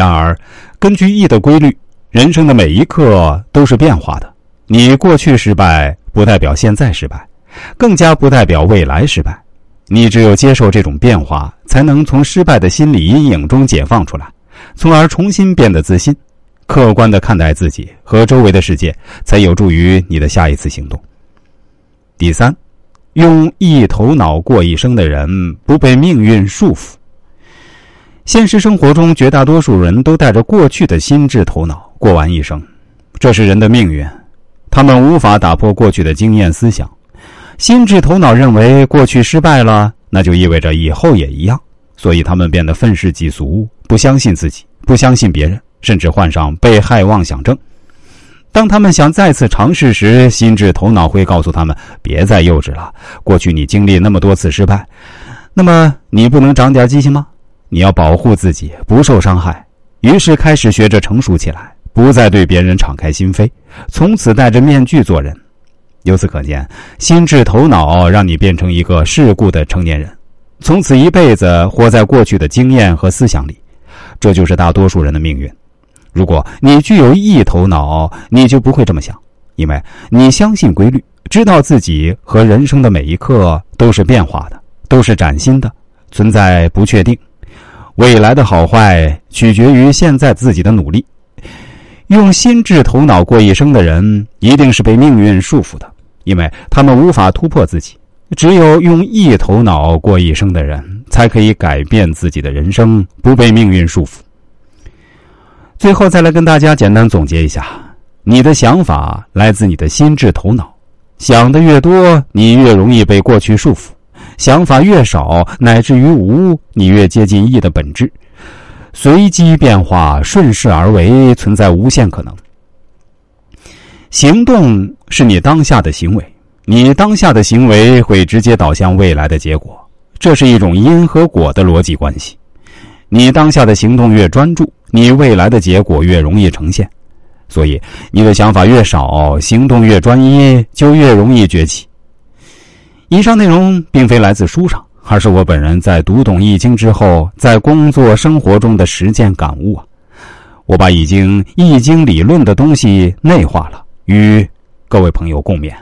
然而，根据易的规律，人生的每一刻都是变化的。你过去失败，不代表现在失败，更加不代表未来失败。你只有接受这种变化，才能从失败的心理阴影中解放出来，从而重新变得自信。客观的看待自己和周围的世界，才有助于你的下一次行动。第三，用一头脑过一生的人，不被命运束缚。现实生活中，绝大多数人都带着过去的心智头脑过完一生，这是人的命运。他们无法打破过去的经验思想。心智头脑认为过去失败了，那就意味着以后也一样，所以他们变得愤世嫉俗，不相信自己，不相信别人，甚至患上被害妄想症。当他们想再次尝试时，心智头脑会告诉他们：“别再幼稚了，过去你经历那么多次失败，那么你不能长点记性吗？你要保护自己不受伤害。”于是开始学着成熟起来，不再对别人敞开心扉，从此戴着面具做人。由此可见，心智头脑让你变成一个世故的成年人，从此一辈子活在过去的经验和思想里，这就是大多数人的命运。如果你具有异头脑，你就不会这么想，因为你相信规律，知道自己和人生的每一刻都是变化的，都是崭新的，存在不确定，未来的好坏取决于现在自己的努力。用心智头脑过一生的人，一定是被命运束缚的，因为他们无法突破自己。只有用意头脑过一生的人，才可以改变自己的人生，不被命运束缚。最后，再来跟大家简单总结一下：你的想法来自你的心智头脑，想的越多，你越容易被过去束缚；想法越少，乃至于无，你越接近意的本质。随机变化，顺势而为，存在无限可能。行动是你当下的行为，你当下的行为会直接导向未来的结果，这是一种因和果的逻辑关系。你当下的行动越专注，你未来的结果越容易呈现。所以，你的想法越少，行动越专一，就越容易崛起。以上内容并非来自书上。而是我本人在读懂《易经》之后，在工作生活中的实践感悟啊！我把已经《易经》理论的东西内化了，与各位朋友共勉。